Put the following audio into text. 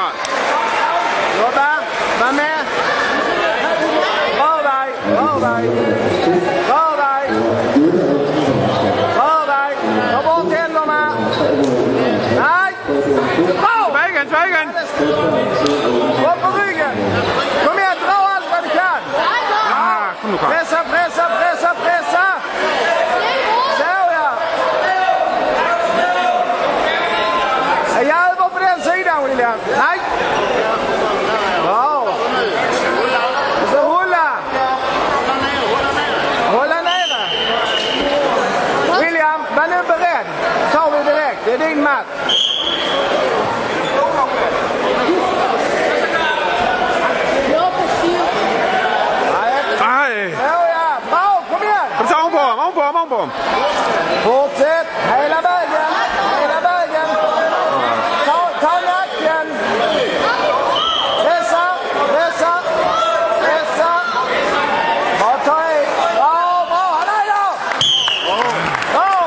gaat. Roba, mama. Rolwijk, Rolwijk. Rolwijk. Rolwijk. Kom op, Wat. William. Nej. Bra. Du ska rulla. Hålla nere. William, var nu beredd. tar vi direkt. Det är din match. Nej, Nej! Så ja. Bra, kom igen. Kom så, om på ham, om